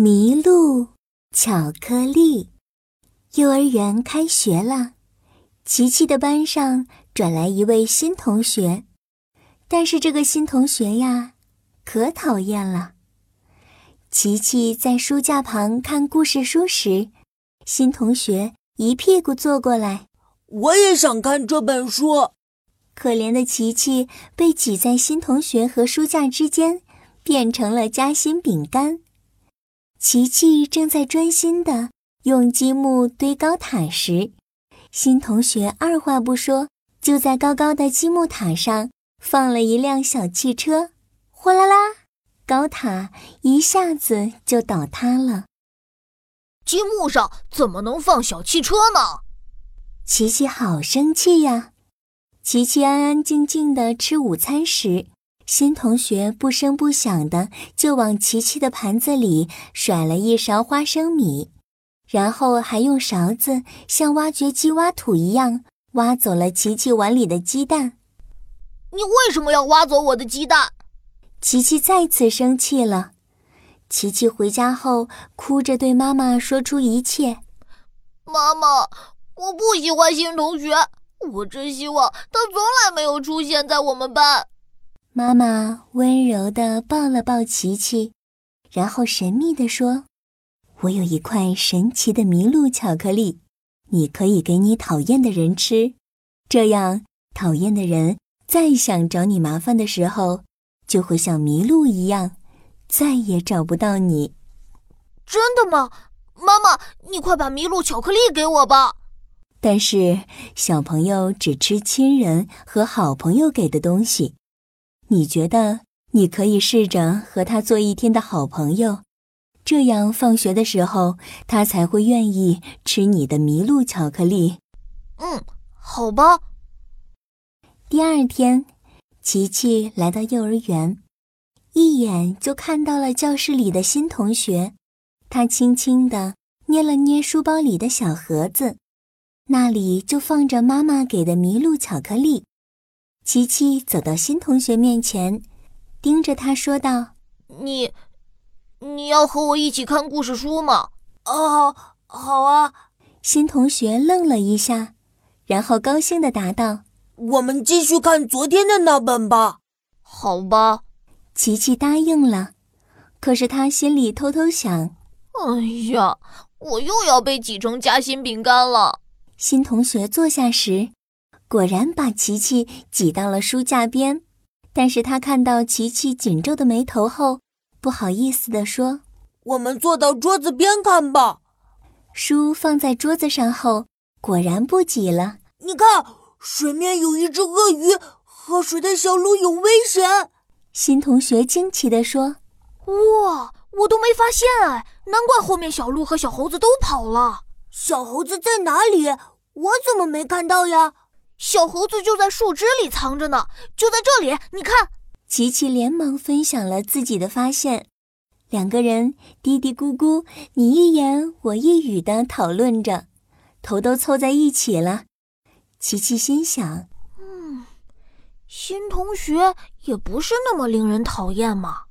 麋鹿巧克力。幼儿园开学了，琪琪的班上转来一位新同学，但是这个新同学呀，可讨厌了。琪琪在书架旁看故事书时，新同学一屁股坐过来，我也想看这本书。可怜的琪琪被挤在新同学和书架之间，变成了夹心饼干。琪琪正在专心的。用积木堆高塔时，新同学二话不说，就在高高的积木塔上放了一辆小汽车，哗啦啦，高塔一下子就倒塌了。积木上怎么能放小汽车呢？琪琪好生气呀！琪琪安安静静的吃午餐时，新同学不声不响的就往琪琪的盘子里甩了一勺花生米。然后还用勺子像挖掘机挖土一样挖走了琪琪碗里的鸡蛋。你为什么要挖走我的鸡蛋？琪琪再次生气了。琪琪回家后哭着对妈妈说出一切。妈妈，我不喜欢新同学，我真希望他从来没有出现在我们班。妈妈温柔地抱了抱琪琪，然后神秘地说。我有一块神奇的麋鹿巧克力，你可以给你讨厌的人吃，这样讨厌的人再想找你麻烦的时候，就会像麋鹿一样，再也找不到你。真的吗？妈妈，你快把麋鹿巧克力给我吧。但是小朋友只吃亲人和好朋友给的东西，你觉得你可以试着和他做一天的好朋友？这样，放学的时候他才会愿意吃你的麋鹿巧克力。嗯，好吧。第二天，琪琪来到幼儿园，一眼就看到了教室里的新同学。他轻轻地捏了捏书包里的小盒子，那里就放着妈妈给的麋鹿巧克力。琪琪走到新同学面前，盯着他说道：“你。”你要和我一起看故事书吗？哦，好啊。新同学愣了一下，然后高兴地答道：“我们继续看昨天的那本吧。”好吧，琪琪答应了。可是他心里偷偷想：“哎呀，我又要被挤成夹心饼干了。”新同学坐下时，果然把琪琪挤到了书架边。但是他看到琪琪紧皱的眉头后，不好意思地说：“我们坐到桌子边看吧。”书放在桌子上后，果然不挤了。你看，水面有一只鳄鱼，喝水的小鹿有危险。新同学惊奇地说：“哇，我都没发现哎，难怪后面小鹿和小猴子都跑了。小猴子在哪里？我怎么没看到呀？小猴子就在树枝里藏着呢，就在这里，你看。”琪琪连忙分享了自己的发现，两个人嘀嘀咕咕，你一言我一语的讨论着，头都凑在一起了。琪琪心想：“嗯，新同学也不是那么令人讨厌嘛。”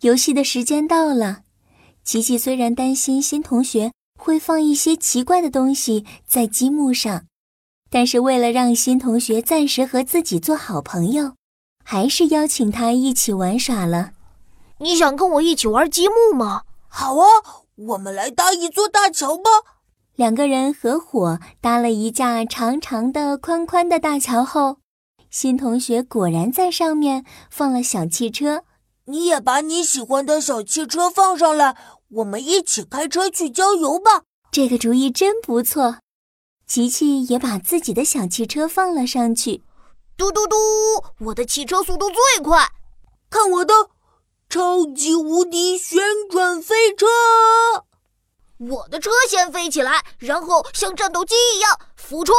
游戏的时间到了，琪琪虽然担心新同学会放一些奇怪的东西在积木上，但是为了让新同学暂时和自己做好朋友。还是邀请他一起玩耍了。你想跟我一起玩积木吗？好啊，我们来搭一座大桥吧。两个人合伙搭了一架长长的、宽宽的大桥后，新同学果然在上面放了小汽车。你也把你喜欢的小汽车放上来，我们一起开车去郊游吧。这个主意真不错。琪琪也把自己的小汽车放了上去。嘟嘟嘟！我的汽车速度最快，看我的超级无敌旋转飞车！我的车先飞起来，然后像战斗机一样俯冲。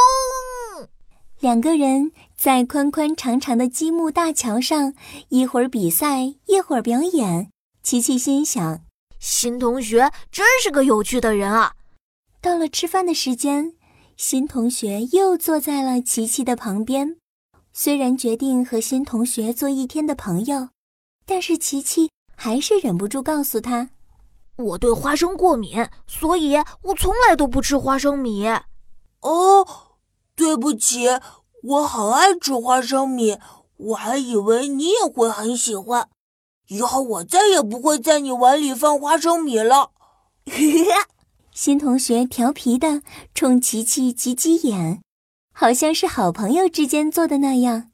两个人在宽宽长长的积木大桥上，一会儿比赛，一会儿表演。琪琪心想：新同学真是个有趣的人啊！到了吃饭的时间，新同学又坐在了琪琪的旁边。虽然决定和新同学做一天的朋友，但是琪琪还是忍不住告诉他：“我对花生过敏，所以我从来都不吃花生米。哦，对不起，我好爱吃花生米，我还以为你也会很喜欢。以后我再也不会在你碗里放花生米了。新同学调皮的冲琪琪挤挤眼，好像是好朋友之间做的那样。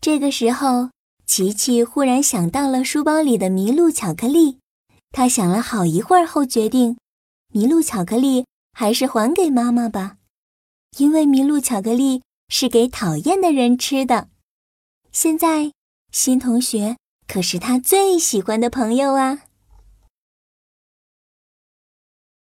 这个时候，琪琪忽然想到了书包里的麋鹿巧克力，他想了好一会儿后决定，麋鹿巧克力还是还给妈妈吧，因为麋鹿巧克力是给讨厌的人吃的。现在，新同学可是他最喜欢的朋友啊。